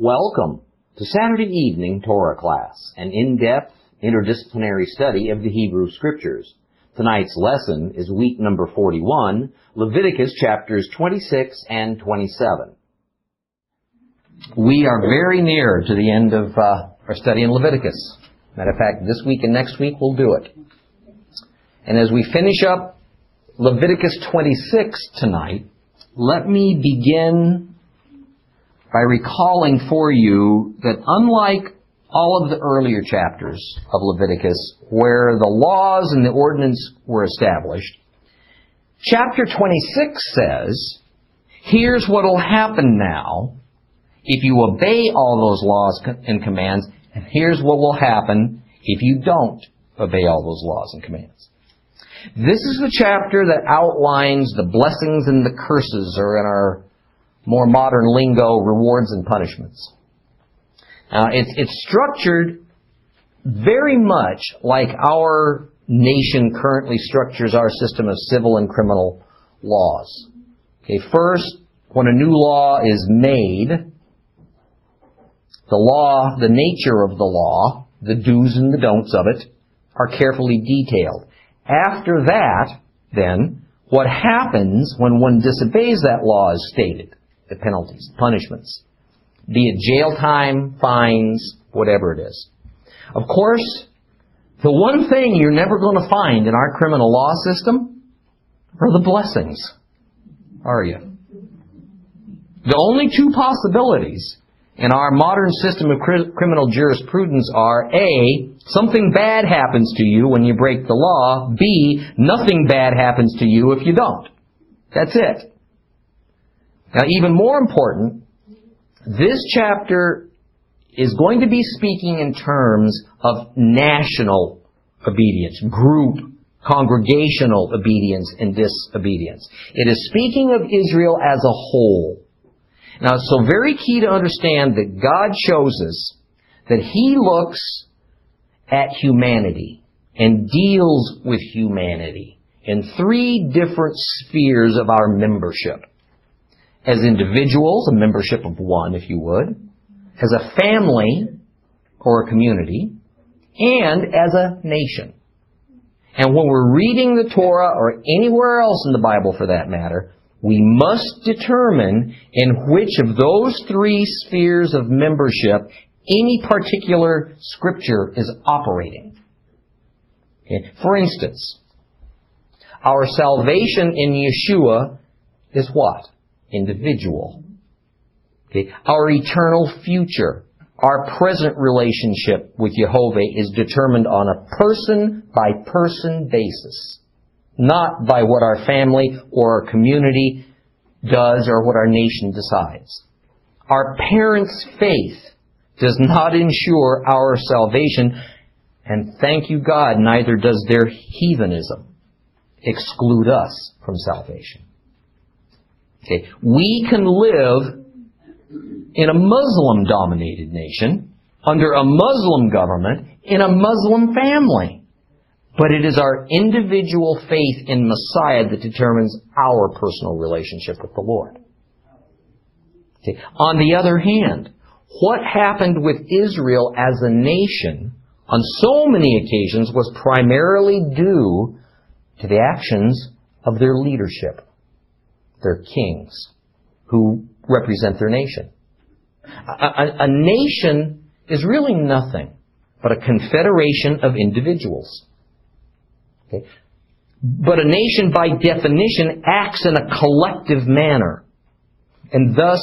Welcome to Saturday evening Torah class, an in-depth interdisciplinary study of the Hebrew Scriptures. Tonight's lesson is week number 41, Leviticus chapters 26 and 27. We are very near to the end of uh, our study in Leviticus. Matter of fact, this week and next week we'll do it. And as we finish up Leviticus 26 tonight, let me begin by recalling for you that unlike all of the earlier chapters of Leviticus, where the laws and the ordinance were established, chapter 26 says, here's what will happen now if you obey all those laws and commands, and here's what will happen if you don't obey all those laws and commands. This is the chapter that outlines the blessings and the curses, or in our more modern lingo, rewards and punishments. Now, it's, it's structured very much like our nation currently structures our system of civil and criminal laws. Okay, first, when a new law is made, the law, the nature of the law, the do's and the don'ts of it, are carefully detailed. After that, then, what happens when one disobeys that law is stated the penalties, punishments. Be it jail time, fines, whatever it is. Of course, the one thing you're never going to find in our criminal law system are the blessings, are you? The only two possibilities in our modern system of criminal jurisprudence are A, something bad happens to you when you break the law, B, nothing bad happens to you if you don't. That's it. Now, even more important, this chapter is going to be speaking in terms of national obedience, group, congregational obedience and disobedience. It is speaking of Israel as a whole. Now, it's so very key to understand that God shows us that He looks at humanity and deals with humanity in three different spheres of our membership as individuals, a membership of one, if you would, as a family or a community, and as a nation. And when we're reading the Torah or anywhere else in the Bible for that matter, we must determine in which of those three spheres of membership any particular scripture is operating. Okay. For instance, our salvation in Yeshua is what? Individual. Okay? Our eternal future, our present relationship with Jehovah is determined on a person by person basis, not by what our family or our community does or what our nation decides. Our parents' faith does not ensure our salvation, and thank you God, neither does their heathenism exclude us from salvation. Okay. We can live in a Muslim dominated nation, under a Muslim government, in a Muslim family. But it is our individual faith in Messiah that determines our personal relationship with the Lord. Okay. On the other hand, what happened with Israel as a nation on so many occasions was primarily due to the actions of their leadership. They're kings who represent their nation. A, a, a nation is really nothing but a confederation of individuals. Okay? But a nation, by definition, acts in a collective manner and thus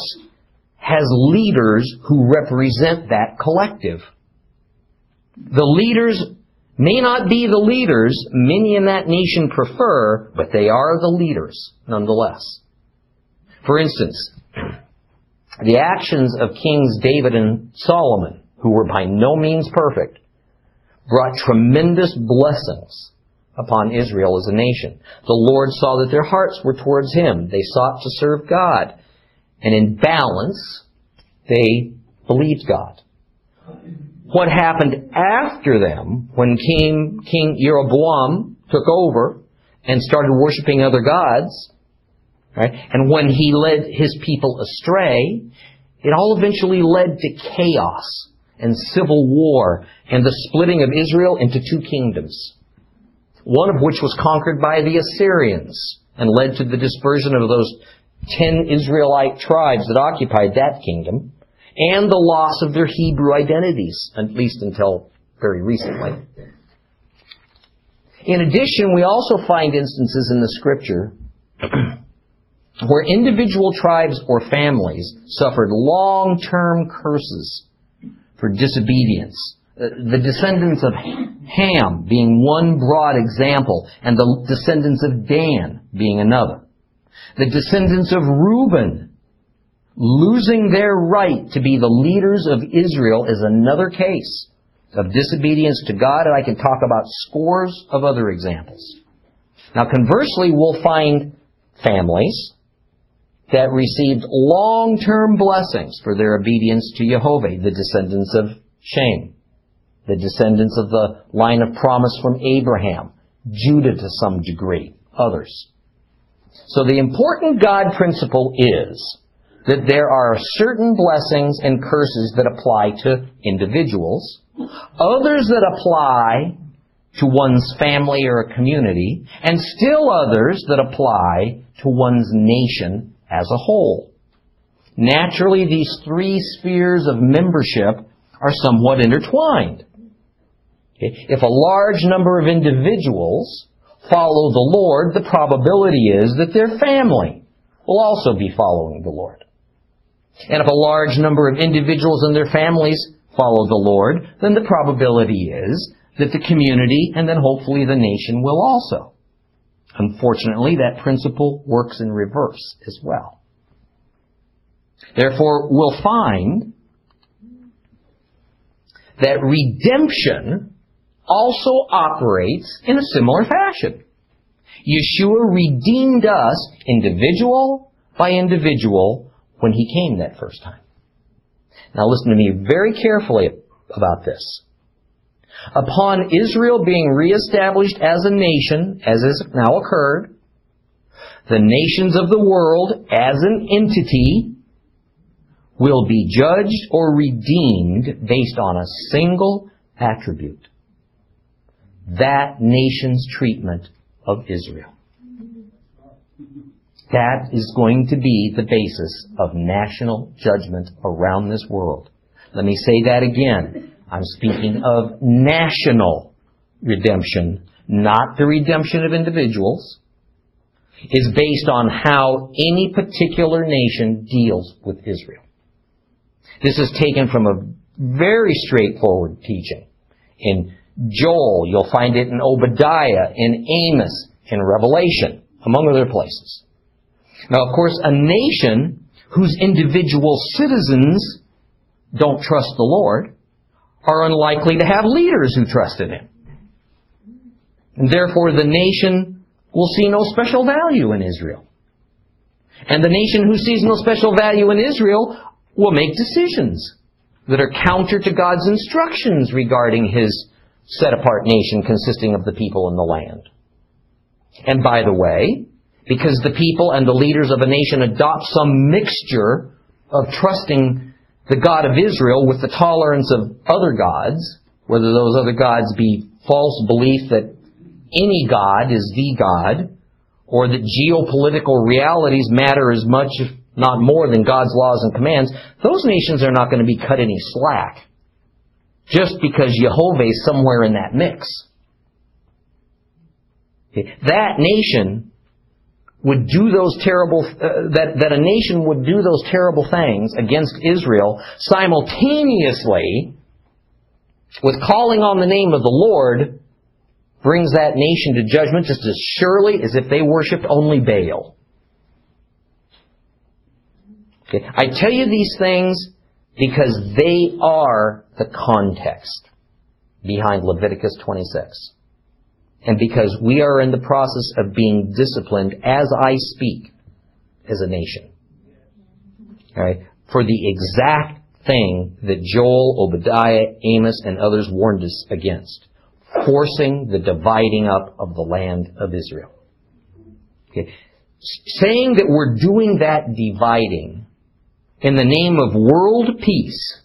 has leaders who represent that collective. The leaders may not be the leaders many in that nation prefer, but they are the leaders nonetheless. For instance, the actions of Kings David and Solomon, who were by no means perfect, brought tremendous blessings upon Israel as a nation. The Lord saw that their hearts were towards Him. They sought to serve God. And in balance, they believed God. What happened after them, when King, King Jeroboam took over and started worshiping other gods, Right? And when he led his people astray it all eventually led to chaos and civil war and the splitting of Israel into two kingdoms. One of which was conquered by the Assyrians and led to the dispersion of those ten Israelite tribes that occupied that kingdom and the loss of their Hebrew identities, at least until very recently. In addition, we also find instances in the scripture where individual tribes or families suffered long-term curses for disobedience. Uh, the descendants of Ham being one broad example, and the descendants of Dan being another. The descendants of Reuben losing their right to be the leaders of Israel is another case of disobedience to God, and I can talk about scores of other examples. Now, conversely, we'll find families that received long-term blessings for their obedience to Jehovah, the descendants of Shem, the descendants of the line of promise from Abraham, Judah to some degree, others. So the important God principle is that there are certain blessings and curses that apply to individuals, others that apply to one's family or a community, and still others that apply to one's nation as a whole. Naturally, these three spheres of membership are somewhat intertwined. If a large number of individuals follow the Lord, the probability is that their family will also be following the Lord. And if a large number of individuals and their families follow the Lord, then the probability is that the community and then hopefully the nation will also. Unfortunately, that principle works in reverse as well. Therefore, we'll find that redemption also operates in a similar fashion. Yeshua redeemed us individual by individual when he came that first time. Now listen to me very carefully about this. Upon Israel being reestablished as a nation, as has now occurred, the nations of the world as an entity will be judged or redeemed based on a single attribute. That nation's treatment of Israel. That is going to be the basis of national judgment around this world. Let me say that again. I'm speaking of national redemption, not the redemption of individuals, is based on how any particular nation deals with Israel. This is taken from a very straightforward teaching. In Joel, you'll find it in Obadiah, in Amos, in Revelation, among other places. Now, of course, a nation whose individual citizens don't trust the Lord are unlikely to have leaders who trust in Him. And therefore, the nation will see no special value in Israel. And the nation who sees no special value in Israel will make decisions that are counter to God's instructions regarding His set apart nation consisting of the people and the land. And by the way, because the people and the leaders of a nation adopt some mixture of trusting the God of Israel with the tolerance of other gods, whether those other gods be false belief that any God is the God, or that geopolitical realities matter as much, if not more, than God's laws and commands, those nations are not going to be cut any slack just because Jehovah is somewhere in that mix. That nation would do those terrible, uh, that, that a nation would do those terrible things against Israel simultaneously with calling on the name of the Lord brings that nation to judgment just as surely as if they worshiped only Baal. Okay. I tell you these things because they are the context behind Leviticus 26 and because we are in the process of being disciplined as I speak as a nation. Right? For the exact thing that Joel, Obadiah, Amos, and others warned us against. Forcing the dividing up of the land of Israel. Okay. Saying that we're doing that dividing in the name of world peace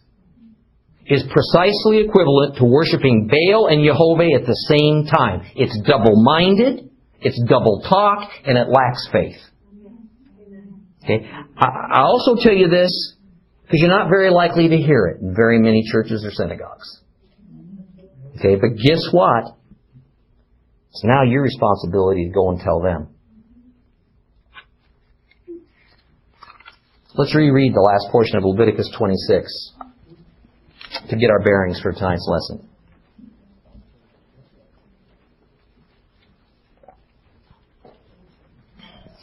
is precisely equivalent to worshiping Baal and Jehovah at the same time. It's double-minded, it's double talk, and it lacks faith. Okay? I also tell you this because you're not very likely to hear it in very many churches or synagogues. Okay, but guess what? It's now your responsibility to go and tell them. Let's reread the last portion of Leviticus 26 to get our bearings for tonight's lesson.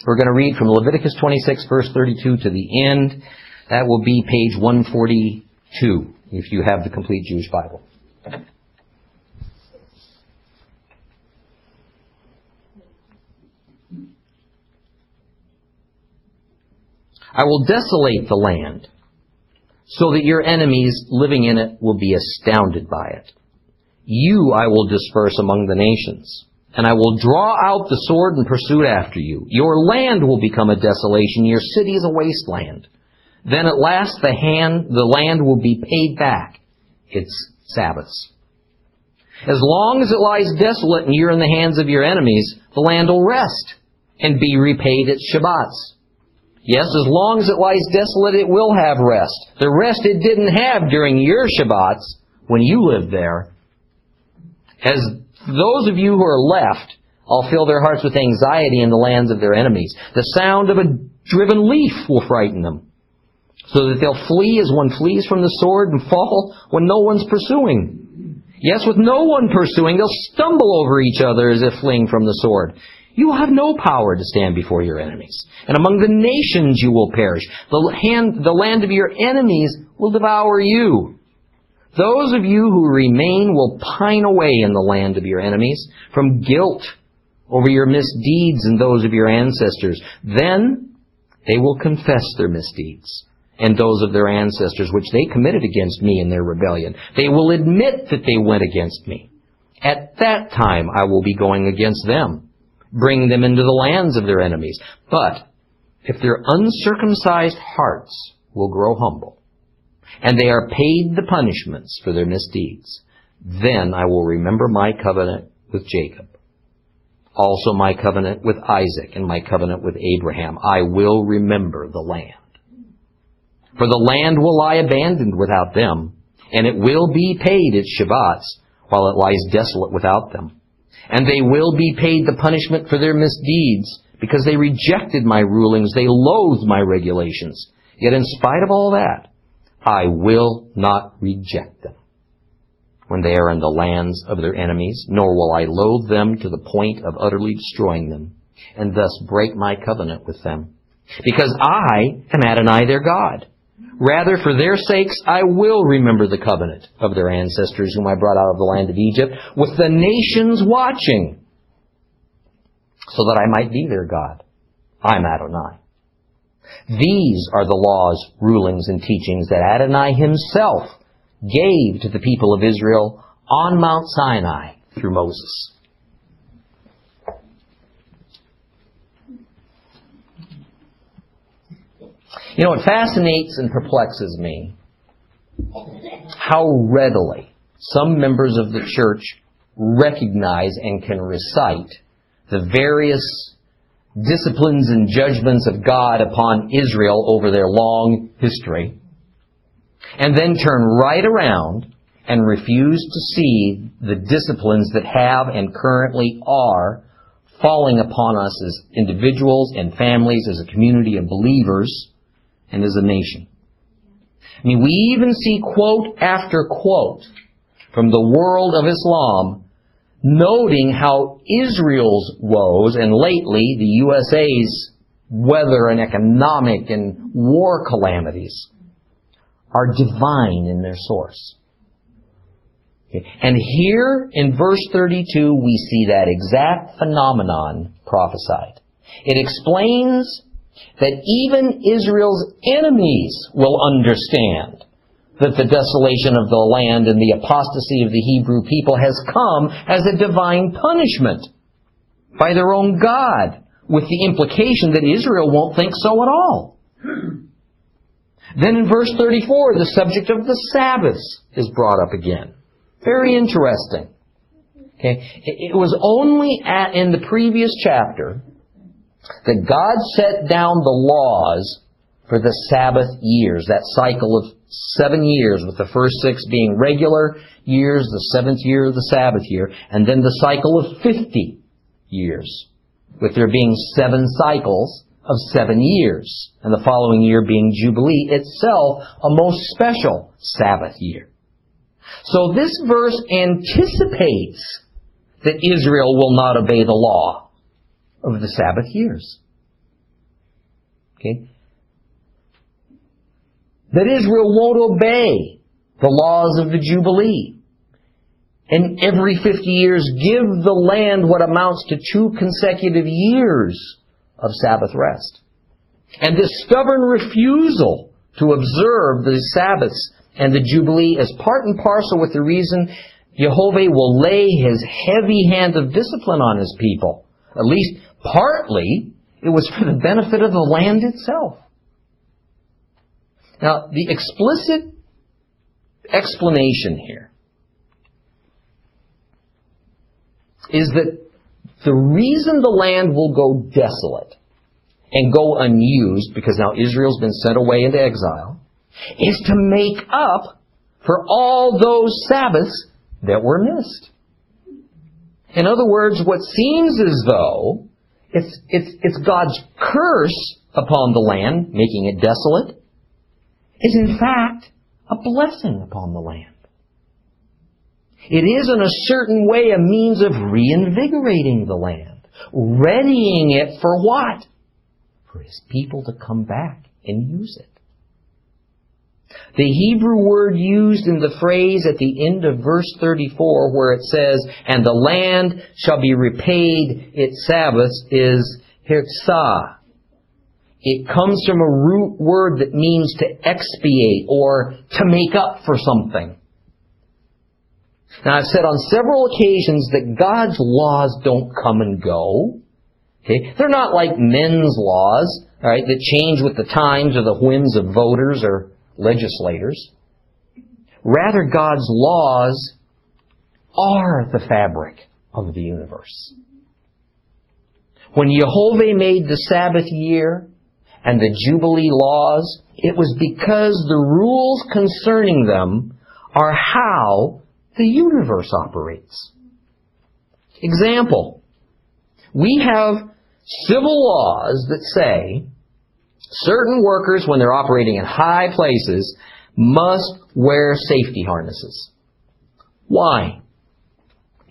We're going to read from Leviticus 26, verse 32 to the end. That will be page 142 if you have the complete Jewish Bible. I will desolate the land so that your enemies living in it will be astounded by it. You I will disperse among the nations, and I will draw out the sword and pursue after you. Your land will become a desolation, your city is a wasteland. Then at last the hand, the land will be paid back its Sabbaths. As long as it lies desolate and you're in the hands of your enemies, the land will rest and be repaid its Shabbats. Yes, as long as it lies desolate, it will have rest. The rest it didn't have during your Shabbats when you lived there. As those of you who are left, I'll fill their hearts with anxiety in the lands of their enemies. The sound of a driven leaf will frighten them, so that they'll flee as one flees from the sword and fall when no one's pursuing. Yes, with no one pursuing, they'll stumble over each other as if fleeing from the sword. You will have no power to stand before your enemies. And among the nations you will perish. The, hand, the land of your enemies will devour you. Those of you who remain will pine away in the land of your enemies from guilt over your misdeeds and those of your ancestors. Then they will confess their misdeeds and those of their ancestors which they committed against me in their rebellion. They will admit that they went against me. At that time I will be going against them bring them into the lands of their enemies. But if their uncircumcised hearts will grow humble, and they are paid the punishments for their misdeeds, then I will remember my covenant with Jacob, also my covenant with Isaac, and my covenant with Abraham. I will remember the land. For the land will lie abandoned without them, and it will be paid its Shabbats, while it lies desolate without them and they will be paid the punishment for their misdeeds, because they rejected my rulings, they loathed my regulations. Yet in spite of all that, I will not reject them when they are in the lands of their enemies, nor will I loathe them to the point of utterly destroying them, and thus break my covenant with them. Because I am Adonai their God. Rather, for their sakes, I will remember the covenant of their ancestors whom I brought out of the land of Egypt, with the nations watching, so that I might be their God. I'm Adonai. These are the laws, rulings, and teachings that Adonai himself gave to the people of Israel on Mount Sinai through Moses. You know, it fascinates and perplexes me? How readily some members of the church recognize and can recite the various disciplines and judgments of God upon Israel over their long history, and then turn right around and refuse to see the disciplines that have and currently are falling upon us as individuals and families, as a community of believers, and as a nation. I mean, we even see quote after quote from the world of Islam noting how Israel's woes and lately the USA's weather and economic and war calamities are divine in their source. And here in verse 32 we see that exact phenomenon prophesied. It explains that even Israel's enemies will understand that the desolation of the land and the apostasy of the Hebrew people has come as a divine punishment by their own God, with the implication that Israel won't think so at all. Then in verse 34, the subject of the Sabbaths is brought up again. Very interesting. Okay, it was only at, in the previous chapter that God set down the laws for the Sabbath years, that cycle of seven years, with the first six being regular years, the seventh year of the Sabbath year, and then the cycle of 50 years, with there being seven cycles of seven years, and the following year being Jubilee itself, a most special Sabbath year. So this verse anticipates that Israel will not obey the law of the Sabbath years. Okay? That Israel won't obey the laws of the Jubilee. And every 50 years give the land what amounts to two consecutive years of Sabbath rest. And this stubborn refusal to observe the Sabbaths and the Jubilee is part and parcel with the reason Jehovah will lay his heavy hand of discipline on his people. At least partly, it was for the benefit of the land itself. Now, the explicit explanation here is that the reason the land will go desolate and go unused, because now Israel's been sent away into exile, is to make up for all those Sabbaths that were missed. In other words, what seems as though it's, it's, it's God's curse upon the land, making it desolate, is in fact a blessing upon the land. It is in a certain way a means of reinvigorating the land, readying it for what? For his people to come back and use it. The Hebrew word used in the phrase at the end of verse 34 where it says, and the land shall be repaid its Sabbaths is hirsah. It comes from a root word that means to expiate or to make up for something. Now I've said on several occasions that God's laws don't come and go. Okay? They're not like men's laws, right, that change with the times or the whims of voters or legislators. Rather, God's laws are the fabric of the universe. When Jehovah made the Sabbath year and the Jubilee laws, it was because the rules concerning them are how the universe operates. Example. We have civil laws that say certain workers, when they're operating in high places, must wear safety harnesses. Why?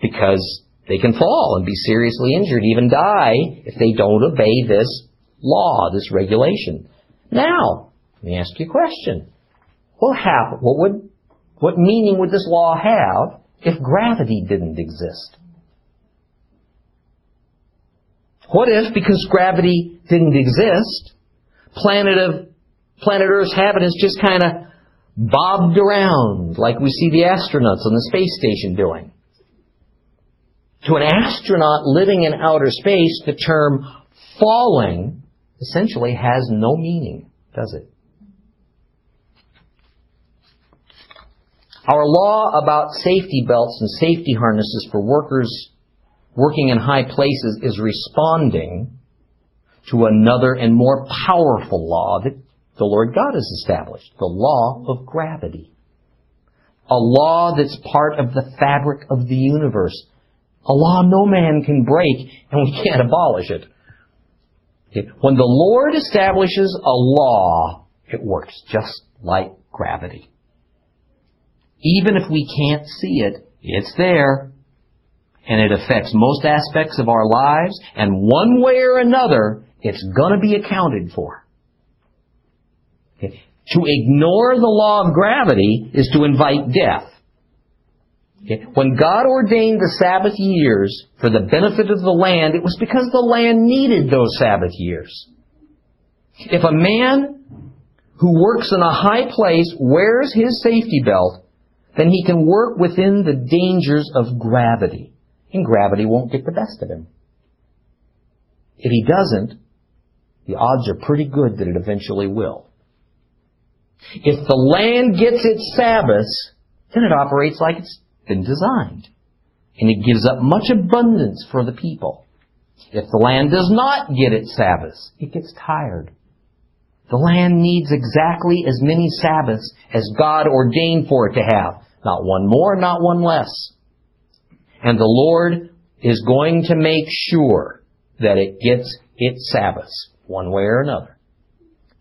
Because they can fall and be seriously injured, even die, if they don't obey this law, this regulation. Now, let me ask you a question. What happen? What would what meaning would this law have if gravity didn't exist? What if, because gravity didn't exist, planet of planet Earth's inhabitants just kind of bobbed around like we see the astronauts on the space station doing? To an astronaut living in outer space, the term falling essentially has no meaning, does it? Our law about safety belts and safety harnesses for workers working in high places is responding to another and more powerful law that the Lord God has established, the law of gravity. A law that's part of the fabric of the universe. A law no man can break and we can't abolish it. When the Lord establishes a law, it works just like gravity. Even if we can't see it, it's there. And it affects most aspects of our lives, and one way or another, it's gonna be accounted for. Okay. To ignore the law of gravity is to invite death. Okay. When God ordained the Sabbath years for the benefit of the land, it was because the land needed those Sabbath years. If a man who works in a high place wears his safety belt, then he can work within the dangers of gravity. And gravity won't get the best of him. If he doesn't, the odds are pretty good that it eventually will. If the land gets its Sabbaths, then it operates like it's been designed. And it gives up much abundance for the people. If the land does not get its Sabbaths, it gets tired. The land needs exactly as many Sabbaths as God ordained for it to have. Not one more, not one less. And the Lord is going to make sure that it gets its Sabbaths, one way or another.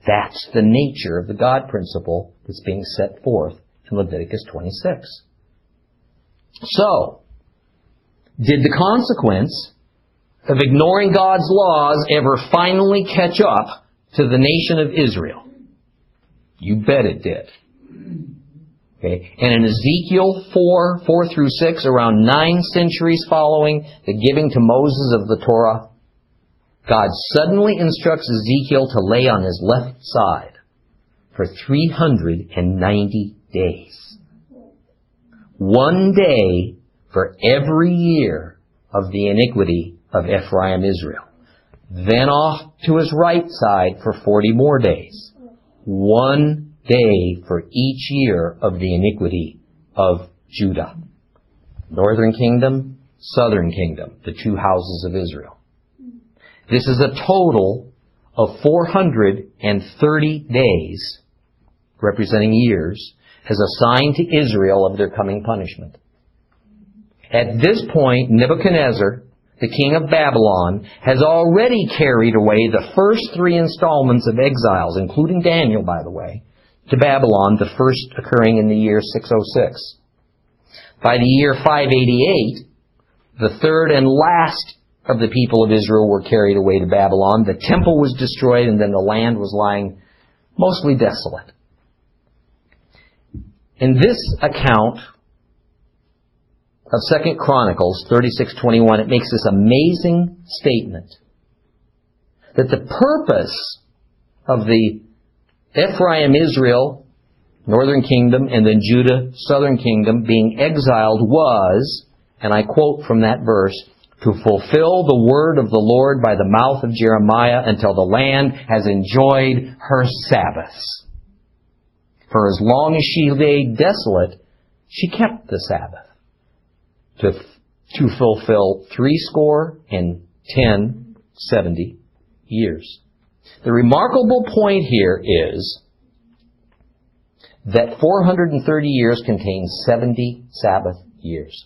That's the nature of the God principle that's being set forth in Leviticus 26. So, did the consequence of ignoring God's laws ever finally catch up to the nation of Israel? You bet it did. Okay. And in Ezekiel 4, 4 through 6, around nine centuries following the giving to Moses of the Torah, God suddenly instructs Ezekiel to lay on his left side for 390 days. One day for every year of the iniquity of Ephraim Israel. Then off to his right side for 40 more days. One day for each year of the iniquity of Judah. Northern kingdom, southern kingdom, the two houses of Israel. This is a total of 430 days, representing years, as assigned to Israel of their coming punishment. At this point, Nebuchadnezzar, the king of Babylon, has already carried away the first three installments of exiles, including Daniel, by the way, to Babylon, the first occurring in the year 606. By the year 588, the third and last of the people of Israel were carried away to Babylon. The temple was destroyed, and then the land was lying mostly desolate. In this account of Second Chronicles 36:21, it makes this amazing statement that the purpose of the Ephraim, Israel, northern kingdom, and then Judah, southern kingdom, being exiled was, and I quote from that verse, to fulfill the word of the Lord by the mouth of Jeremiah until the land has enjoyed her Sabbaths. For as long as she lay desolate, she kept the Sabbath to, to fulfill three score and ten, seventy years. The remarkable point here is that 430 years contains 70 Sabbath years.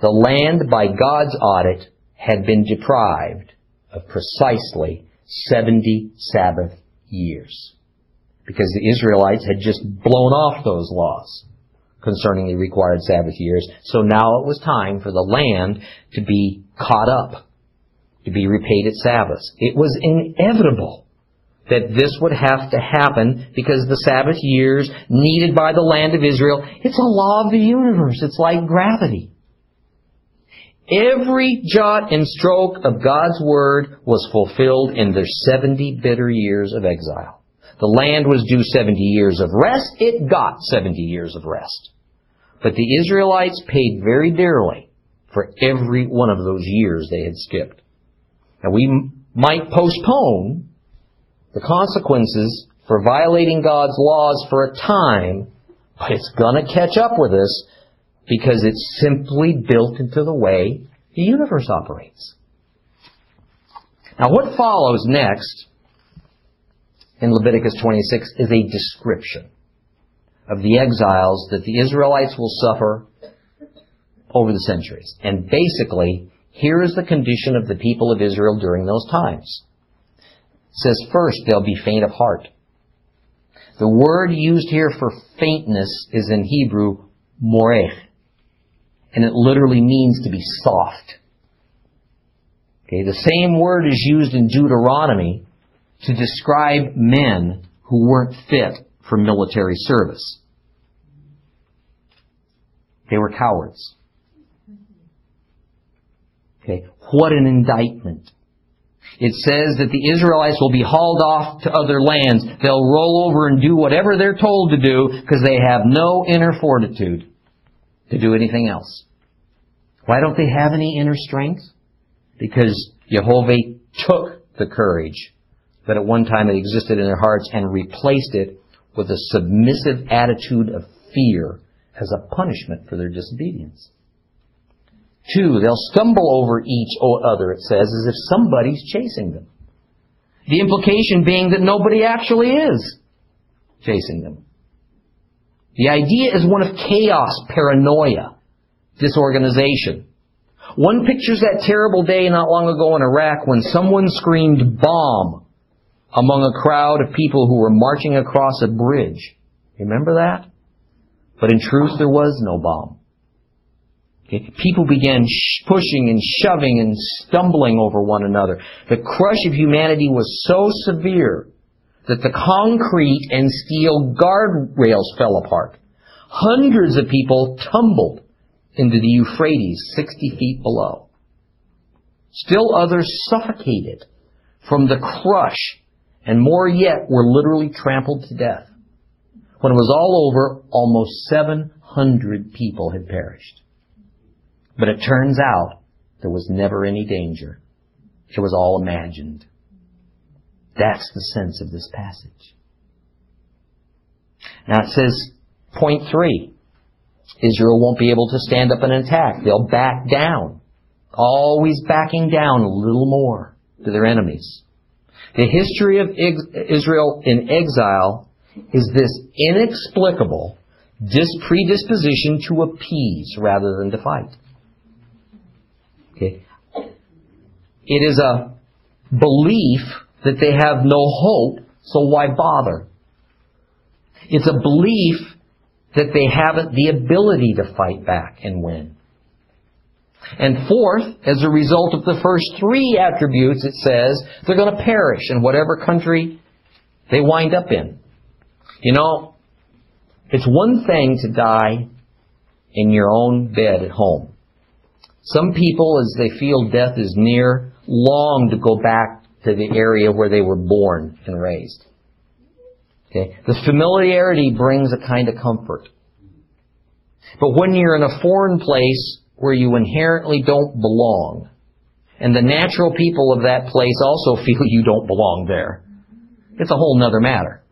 The land, by God's audit, had been deprived of precisely 70 Sabbath years. Because the Israelites had just blown off those laws concerning the required Sabbath years. So now it was time for the land to be caught up, to be repaid its Sabbaths. It was inevitable that this would have to happen because the Sabbath years needed by the land of Israel, it's a law of the universe. It's like gravity. Every jot and stroke of God's word was fulfilled in their 70 bitter years of exile. The land was due 70 years of rest. It got 70 years of rest. But the Israelites paid very dearly for every one of those years they had skipped. Now we might postpone the consequences for violating God's laws for a time, but it's gonna catch up with us because it's simply built into the way the universe operates. Now, what follows next in Leviticus 26 is a description of the exiles that the Israelites will suffer over the centuries. And basically, here is the condition of the people of Israel during those times. It says, first, they'll be faint of heart. The word used here for faintness is in Hebrew, morech and it literally means to be soft. Okay, the same word is used in Deuteronomy to describe men who weren't fit for military service. They were cowards. Okay, what an indictment. It says that the Israelites will be hauled off to other lands. They'll roll over and do whatever they're told to do because they have no inner fortitude to do anything else. Why don't they have any inner strength? Because Jehovah took the courage that at one time had existed in their hearts and replaced it with a submissive attitude of fear as a punishment for their disobedience. Two, they'll stumble over each other, it says, as if somebody's chasing them. The implication being that nobody actually is chasing them. The idea is one of chaos, paranoia, disorganization. One pictures that terrible day not long ago in Iraq when someone screamed bomb among a crowd of people who were marching across a bridge. Remember that? But in truth, there was no bomb. Okay? People began sh- pushing and shoving and stumbling over one another. The crush of humanity was so severe that the concrete and steel guardrails fell apart. Hundreds of people tumbled into the Euphrates 60 feet below. Still others suffocated from the crush, and more yet were literally trampled to death. When it was all over, almost 700 people had perished. But it turns out there was never any danger. It was all imagined. That's the sense of this passage. Now it says, point three, Israel won't be able to stand up and attack. They'll back down. Always backing down a little more to their enemies. The history of Israel in exile is this inexplicable predisposition to appease rather than to fight. Okay. It is a belief that they have no hope, so why bother? It's a belief that they haven't the ability to fight back and win. And fourth, as a result of the first three attributes, it says they're going to perish in whatever country they wind up in. You know, it's one thing to die in your own bed at home. Some people, as they feel death is near, long to go back to the area where they were born and raised. Okay? The familiarity brings a kind of comfort. But when you're in a foreign place where you inherently don't belong, and the natural people of that place also feel you don't belong there, it's a whole nother matter.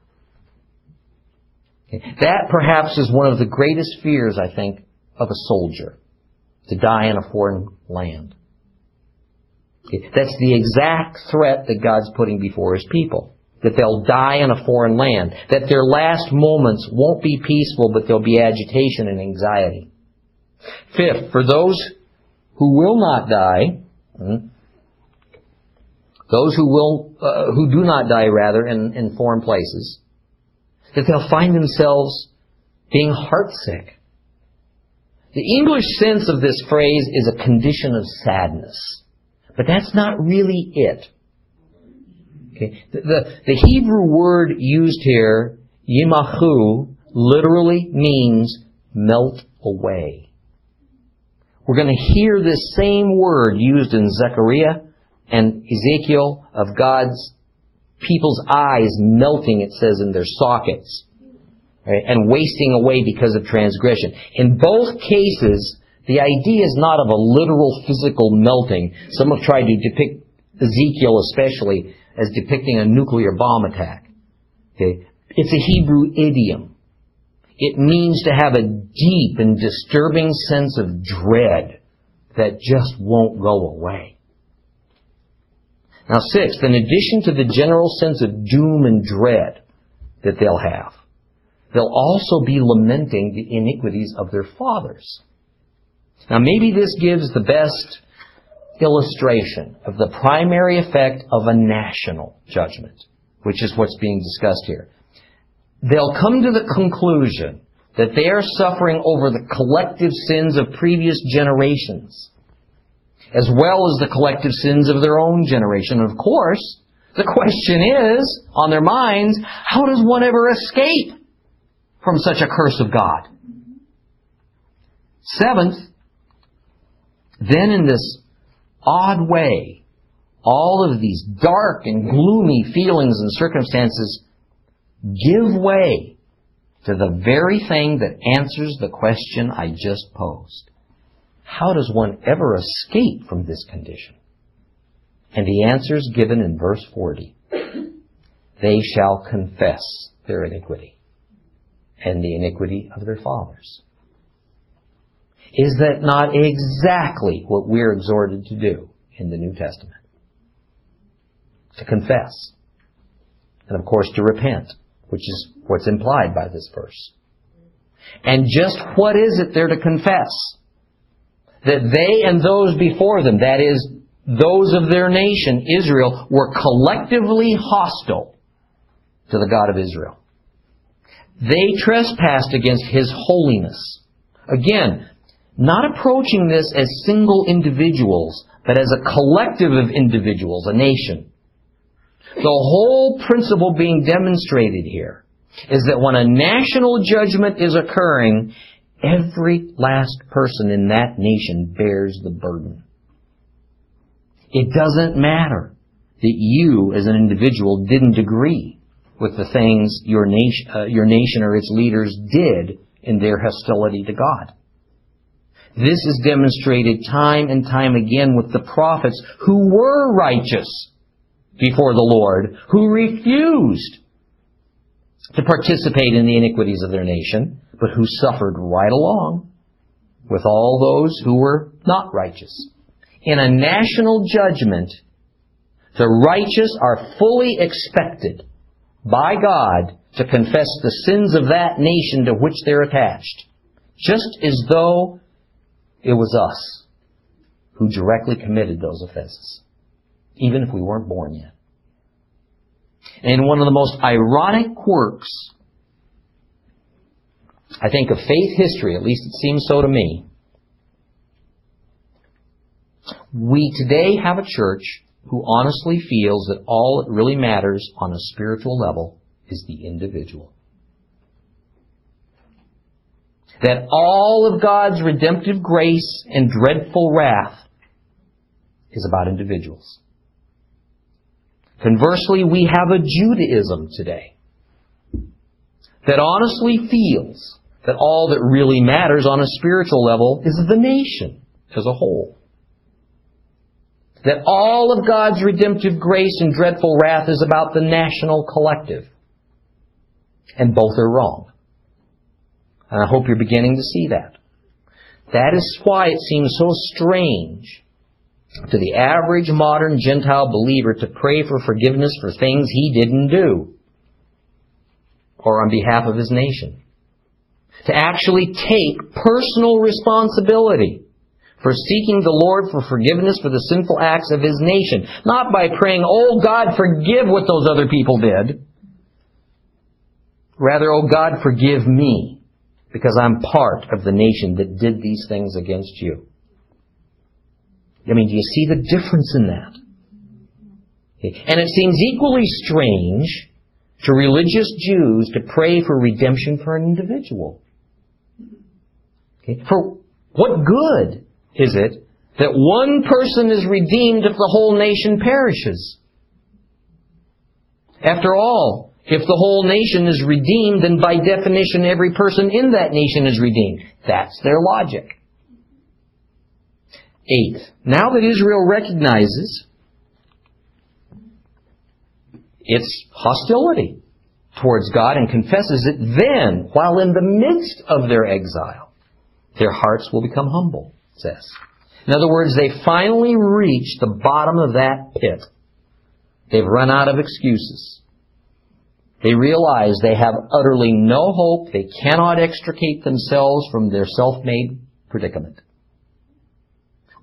Okay? That perhaps is one of the greatest fears, I think, of a soldier, to die in a foreign land. That's the exact threat that God's putting before His people that they'll die in a foreign land, that their last moments won't be peaceful, but there'll be agitation and anxiety. Fifth, for those who will not die, hmm, those who will, uh, who do not die rather in, in foreign places, that they'll find themselves being heartsick. The English sense of this phrase is a condition of sadness. But that's not really it. Okay. The, the, the Hebrew word used here, yimachu, literally means melt away. We're going to hear this same word used in Zechariah and Ezekiel of God's people's eyes melting, it says, in their sockets. Right, and wasting away because of transgression. In both cases, the idea is not of a literal physical melting. Some have tried to depict Ezekiel especially as depicting a nuclear bomb attack. Okay? It's a Hebrew idiom. It means to have a deep and disturbing sense of dread that just won't go away. Now sixth, in addition to the general sense of doom and dread that they'll have, they'll also be lamenting the iniquities of their fathers. Now maybe this gives the best illustration of the primary effect of a national judgment, which is what's being discussed here. They'll come to the conclusion that they are suffering over the collective sins of previous generations, as well as the collective sins of their own generation. And of course, the question is, on their minds, how does one ever escape from such a curse of God? Seventh, then in this odd way, all of these dark and gloomy feelings and circumstances give way to the very thing that answers the question I just posed. How does one ever escape from this condition? And the answer is given in verse 40. they shall confess their iniquity and the iniquity of their fathers. Is that not exactly what we're exhorted to do in the New Testament? To confess. And of course to repent, which is what's implied by this verse. And just what is it they're to confess? That they and those before them, that is, those of their nation, Israel, were collectively hostile to the God of Israel. They trespassed against His holiness. Again, not approaching this as single individuals, but as a collective of individuals, a nation. The whole principle being demonstrated here is that when a national judgment is occurring, every last person in that nation bears the burden. It doesn't matter that you as an individual didn't agree with the things your nation, uh, your nation or its leaders did in their hostility to God. This is demonstrated time and time again with the prophets who were righteous before the Lord, who refused to participate in the iniquities of their nation, but who suffered right along with all those who were not righteous. In a national judgment, the righteous are fully expected by God to confess the sins of that nation to which they're attached, just as though it was us who directly committed those offenses, even if we weren't born yet. And one of the most ironic quirks, I think, of faith history, at least it seems so to me, we today have a church who honestly feels that all that really matters on a spiritual level is the individual. That all of God's redemptive grace and dreadful wrath is about individuals. Conversely, we have a Judaism today that honestly feels that all that really matters on a spiritual level is the nation as a whole. That all of God's redemptive grace and dreadful wrath is about the national collective. And both are wrong. And I hope you're beginning to see that. That is why it seems so strange to the average modern Gentile believer to pray for forgiveness for things he didn't do or on behalf of his nation. To actually take personal responsibility for seeking the Lord for forgiveness for the sinful acts of his nation. Not by praying, oh God, forgive what those other people did. Rather, oh God, forgive me because I'm part of the nation that did these things against you. I mean, do you see the difference in that? And it seems equally strange to religious Jews to pray for redemption for an individual. For what good is it that one person is redeemed if the whole nation perishes? After all, if the whole nation is redeemed, then by definition every person in that nation is redeemed. That's their logic. Eight. now that Israel recognizes its hostility towards God and confesses it, then, while in the midst of their exile, their hearts will become humble, says. In other words, they finally reach the bottom of that pit. They've run out of excuses. They realize they have utterly no hope. They cannot extricate themselves from their self-made predicament.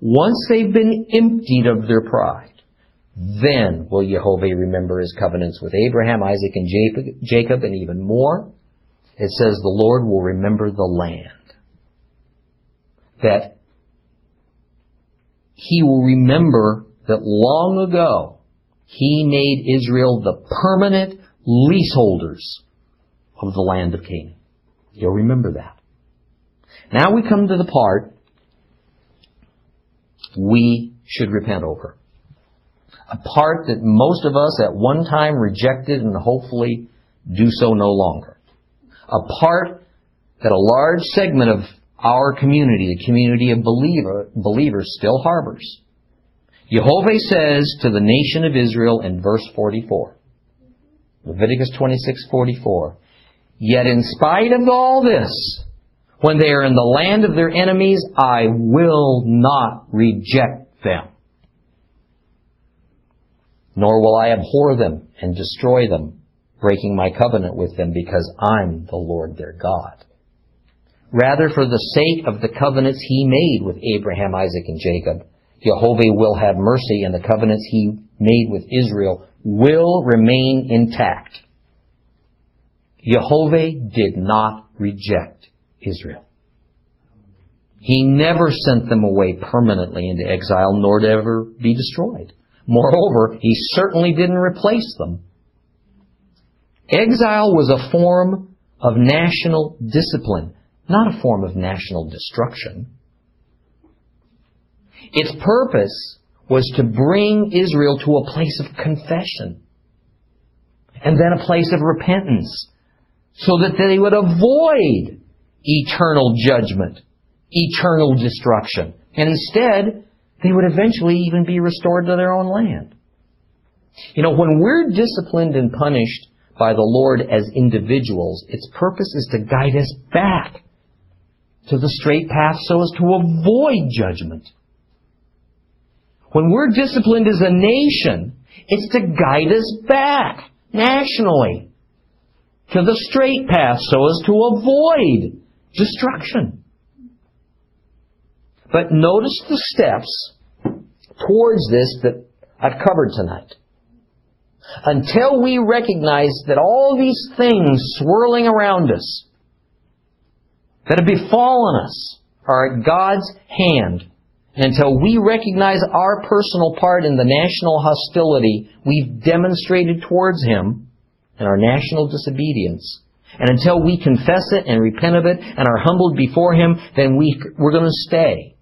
Once they've been emptied of their pride, then will Jehovah remember his covenants with Abraham, Isaac, and Jacob, and even more. It says the Lord will remember the land. That he will remember that long ago he made Israel the permanent leaseholders of the land of Canaan. You'll remember that. Now we come to the part we should repent over. A part that most of us at one time rejected and hopefully do so no longer. A part that a large segment of our community, the community of believer, believers, still harbors. Jehovah says to the nation of Israel in verse 44, Leviticus 26:44. Yet in spite of all this, when they are in the land of their enemies, I will not reject them. Nor will I abhor them and destroy them, breaking my covenant with them, because I'm the Lord their God. Rather, for the sake of the covenants he made with Abraham, Isaac, and Jacob, Jehovah will have mercy, and the covenants he made with Israel will remain intact. Jehovah did not reject Israel. He never sent them away permanently into exile, nor to ever be destroyed. Moreover, he certainly didn't replace them. Exile was a form of national discipline, not a form of national destruction. Its purpose was to bring Israel to a place of confession and then a place of repentance so that they would avoid eternal judgment, eternal destruction. And instead, they would eventually even be restored to their own land. You know, when we're disciplined and punished by the Lord as individuals, its purpose is to guide us back to the straight path so as to avoid judgment. When we're disciplined as a nation, it's to guide us back nationally to the straight path so as to avoid destruction. But notice the steps towards this that I've covered tonight. Until we recognize that all these things swirling around us that have befallen us are at God's hand, until we recognize our personal part in the national hostility we've demonstrated towards Him and our national disobedience, and until we confess it and repent of it and are humbled before Him, then we, we're going to stay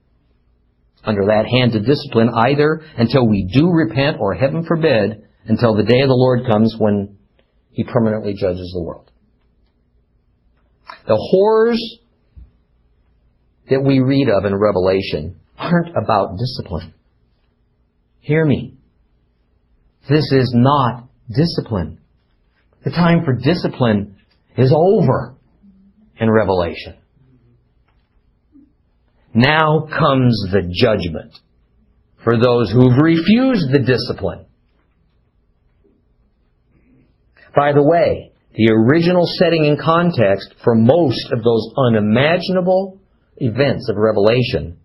under that hand of discipline either until we do repent or, heaven forbid, until the day of the Lord comes when He permanently judges the world. The horrors that we read of in Revelation aren't about discipline. Hear me. This is not discipline. The time for discipline is over in Revelation. Now comes the judgment for those who've refused the discipline. By the way, the original setting and context for most of those unimaginable events of Revelation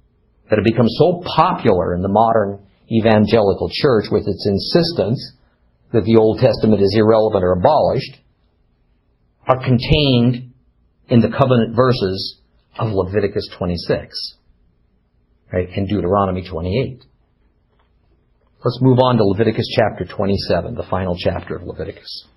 that have become so popular in the modern evangelical church with its insistence that the Old Testament is irrelevant or abolished are contained in the covenant verses of Leviticus 26 right, and Deuteronomy 28. Let's move on to Leviticus chapter 27, the final chapter of Leviticus.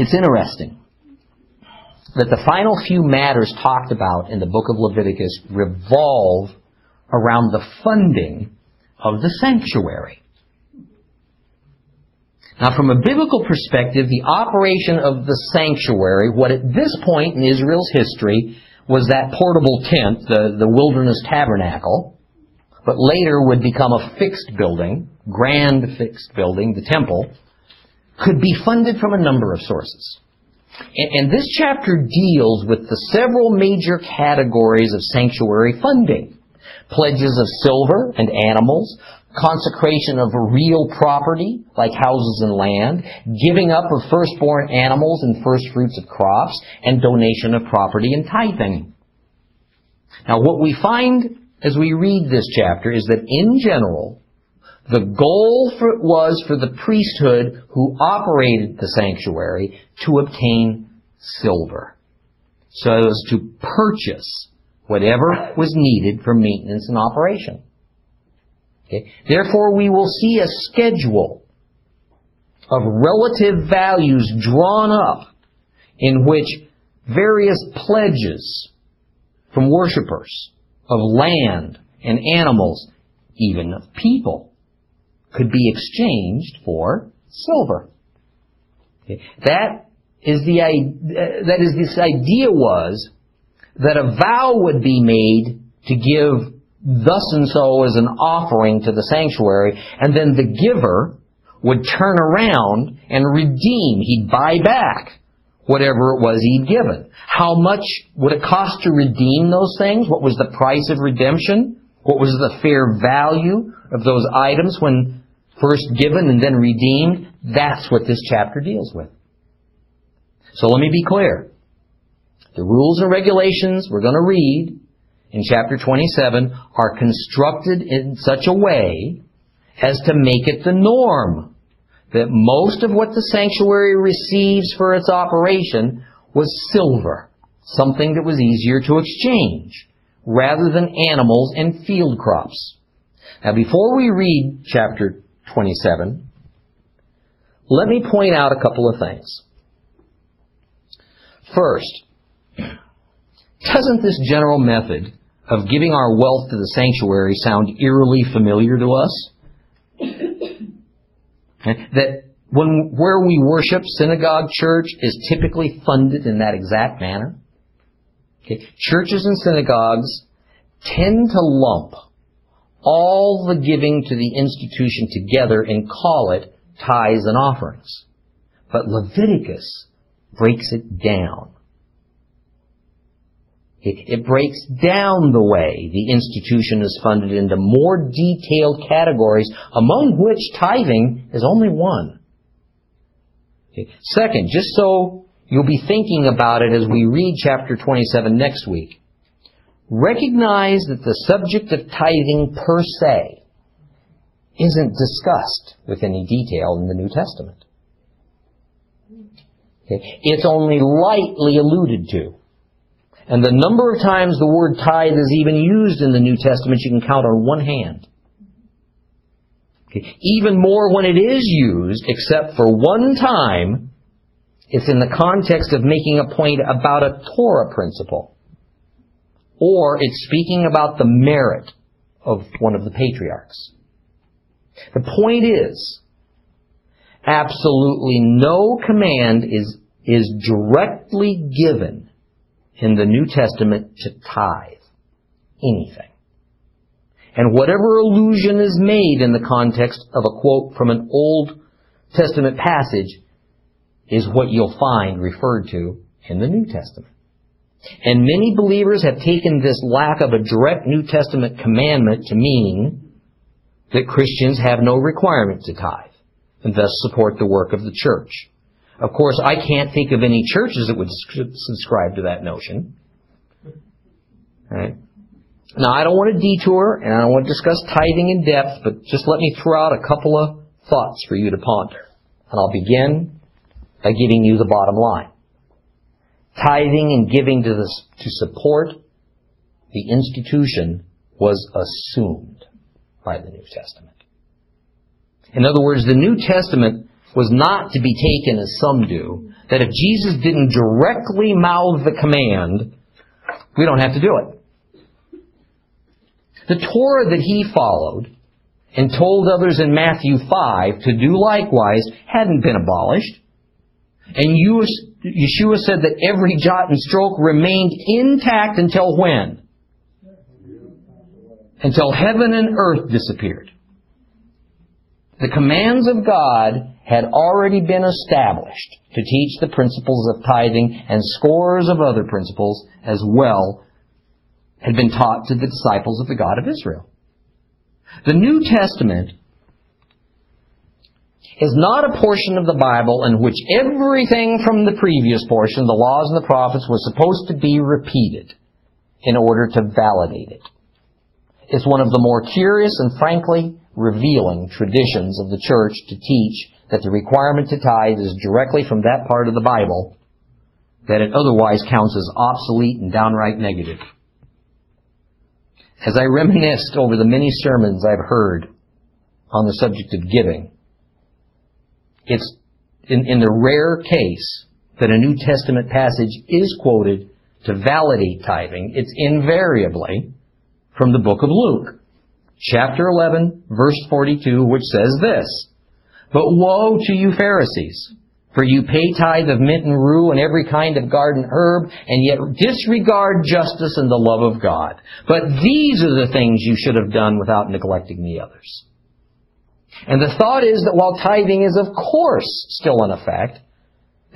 It's interesting that the final few matters talked about in the book of Leviticus revolve around the funding of the sanctuary. Now, from a biblical perspective, the operation of the sanctuary, what at this point in Israel's history was that portable tent, the, the wilderness tabernacle, but later would become a fixed building, grand fixed building, the temple, could be funded from a number of sources. And, and this chapter deals with the several major categories of sanctuary funding. Pledges of silver and animals, consecration of real property, like houses and land, giving up of firstborn animals and first fruits of crops, and donation of property and tithing. Now what we find as we read this chapter is that in general, the goal for, was for the priesthood who operated the sanctuary to obtain silver, so as to purchase whatever was needed for maintenance and operation. Okay? Therefore, we will see a schedule of relative values drawn up in which various pledges from worshippers of land and animals, even of people, could be exchanged for silver. Okay? That is the uh, that is this idea was that a vow would be made to give thus and so as an offering to the sanctuary, and then the giver would turn around and redeem. He'd buy back whatever it was he'd given. How much would it cost to redeem those things? What was the price of redemption? What was the fair value of those items when first given and then redeemed? That's what this chapter deals with. So let me be clear. The rules and regulations we're going to read in chapter 27 are constructed in such a way as to make it the norm that most of what the sanctuary receives for its operation was silver, something that was easier to exchange, rather than animals and field crops. Now before we read chapter 27, let me point out a couple of things. First, doesn't this general method of giving our wealth to the sanctuary sound eerily familiar to us? that when where we worship, synagogue church is typically funded in that exact manner. Okay. Churches and synagogues tend to lump all the giving to the institution together and call it tithes and offerings. But Leviticus breaks it down. It, it, breaks down the way the institution is funded into more detailed categories, among which tithing is only one. Okay. Second, just so you'll be thinking about it as we read chapter 27 next week, recognize that the subject of tithing per se isn't discussed with any detail in the New Testament. Okay. It's only lightly alluded to. And the number of times the word tithe is even used in the New Testament, you can count on one hand. Okay. Even more when it is used, except for one time, it's in the context of making a point about a Torah principle. Or it's speaking about the merit of one of the patriarchs. The point is, absolutely no command is, is directly given in the New Testament to tithe anything. And whatever allusion is made in the context of a quote from an Old Testament passage is what you'll find referred to in the New Testament. And many believers have taken this lack of a direct New Testament commandment to mean that Christians have no requirement to tithe and thus support the work of the church. Of course, I can't think of any churches that would subscribe to that notion. Right? Now, I don't want to detour, and I don't want to discuss tithing in depth, but just let me throw out a couple of thoughts for you to ponder. And I'll begin by giving you the bottom line. Tithing and giving to, the, to support the institution was assumed by the New Testament. In other words, the New Testament was not to be taken as some do, that if Jesus didn't directly mouth the command, we don't have to do it. The Torah that he followed and told others in Matthew 5 to do likewise hadn't been abolished. And Yeshua said that every jot and stroke remained intact until when? Until heaven and earth disappeared. The commands of God had already been established to teach the principles of tithing and scores of other principles as well had been taught to the disciples of the God of Israel. The New Testament is not a portion of the Bible in which everything from the previous portion, the laws and the prophets, was supposed to be repeated in order to validate it. It's one of the more curious and frankly revealing traditions of the church to teach that the requirement to tithe is directly from that part of the Bible that it otherwise counts as obsolete and downright negative. As I reminisced over the many sermons I've heard on the subject of giving, it's in, in the rare case that a New Testament passage is quoted to validate tithing, it's invariably from the book of Luke, chapter 11, verse 42, which says this, But woe to you Pharisees, For you pay tithe of mint and rue and every kind of garden herb, and yet disregard justice and the love of God. But these are the things you should have done without neglecting the others. And the thought is that while tithing is of course still in effect,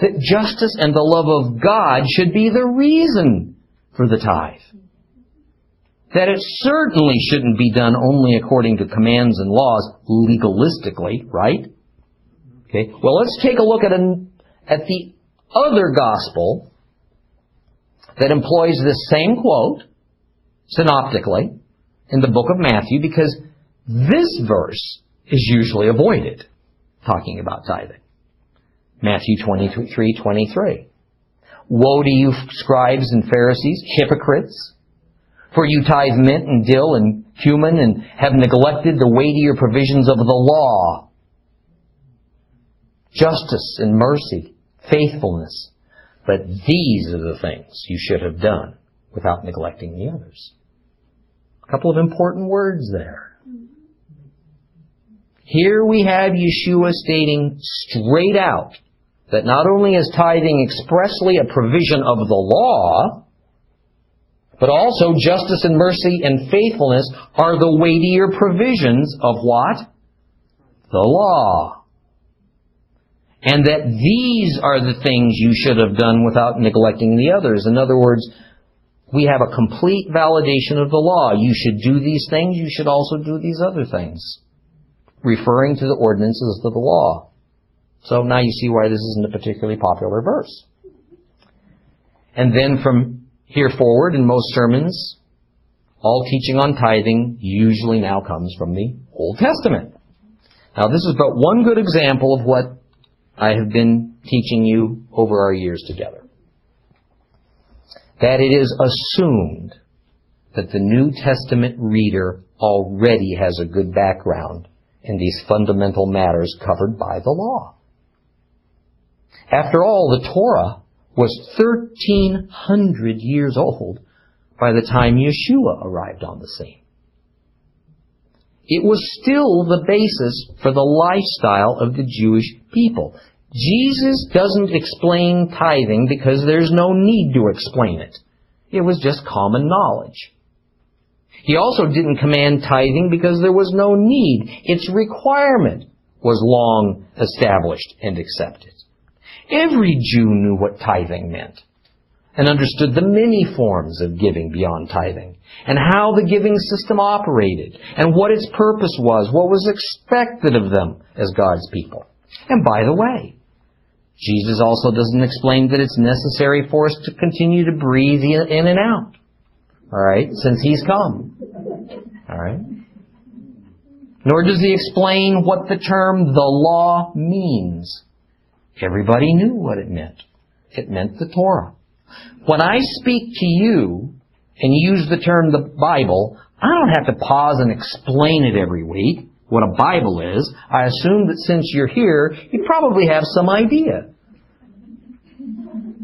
that justice and the love of God should be the reason for the tithe. That it certainly shouldn't be done only according to commands and laws legalistically, right? Okay. Well, let's take a look at an, at the other gospel that employs this same quote synoptically in the book of Matthew because this verse is usually avoided talking about tithing. Matthew 23, 23. Woe to you scribes and Pharisees, hypocrites, for you tithe mint and dill and cumin and have neglected the weightier provisions of the law. Justice and mercy, faithfulness. But these are the things you should have done without neglecting the others. A couple of important words there. Here we have Yeshua stating straight out that not only is tithing expressly a provision of the law, but also justice and mercy and faithfulness are the weightier provisions of what? The law. And that these are the things you should have done without neglecting the others. In other words, we have a complete validation of the law. You should do these things, you should also do these other things. Referring to the ordinances of the law. So now you see why this isn't a particularly popular verse. And then from here forward in most sermons, all teaching on tithing usually now comes from the Old Testament. Now this is but one good example of what I have been teaching you over our years together. That it is assumed that the New Testament reader already has a good background in these fundamental matters covered by the law. After all, the Torah was 1300 years old by the time Yeshua arrived on the scene. It was still the basis for the lifestyle of the Jewish people. Jesus doesn't explain tithing because there's no need to explain it. It was just common knowledge. He also didn't command tithing because there was no need. Its requirement was long established and accepted. Every Jew knew what tithing meant and understood the many forms of giving beyond tithing and how the giving system operated and what its purpose was, what was expected of them as God's people. And by the way, Jesus also doesn't explain that it's necessary for us to continue to breathe in and out. Alright, since He's come. Alright? Nor does He explain what the term the law means. Everybody knew what it meant. It meant the Torah. When I speak to you and use the term the Bible, I don't have to pause and explain it every week, what a Bible is. I assume that since you're here, you probably have some idea.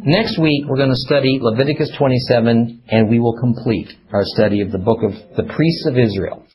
Next week, we're going to study Leviticus 27, and we will complete our study of the book of the priests of Israel.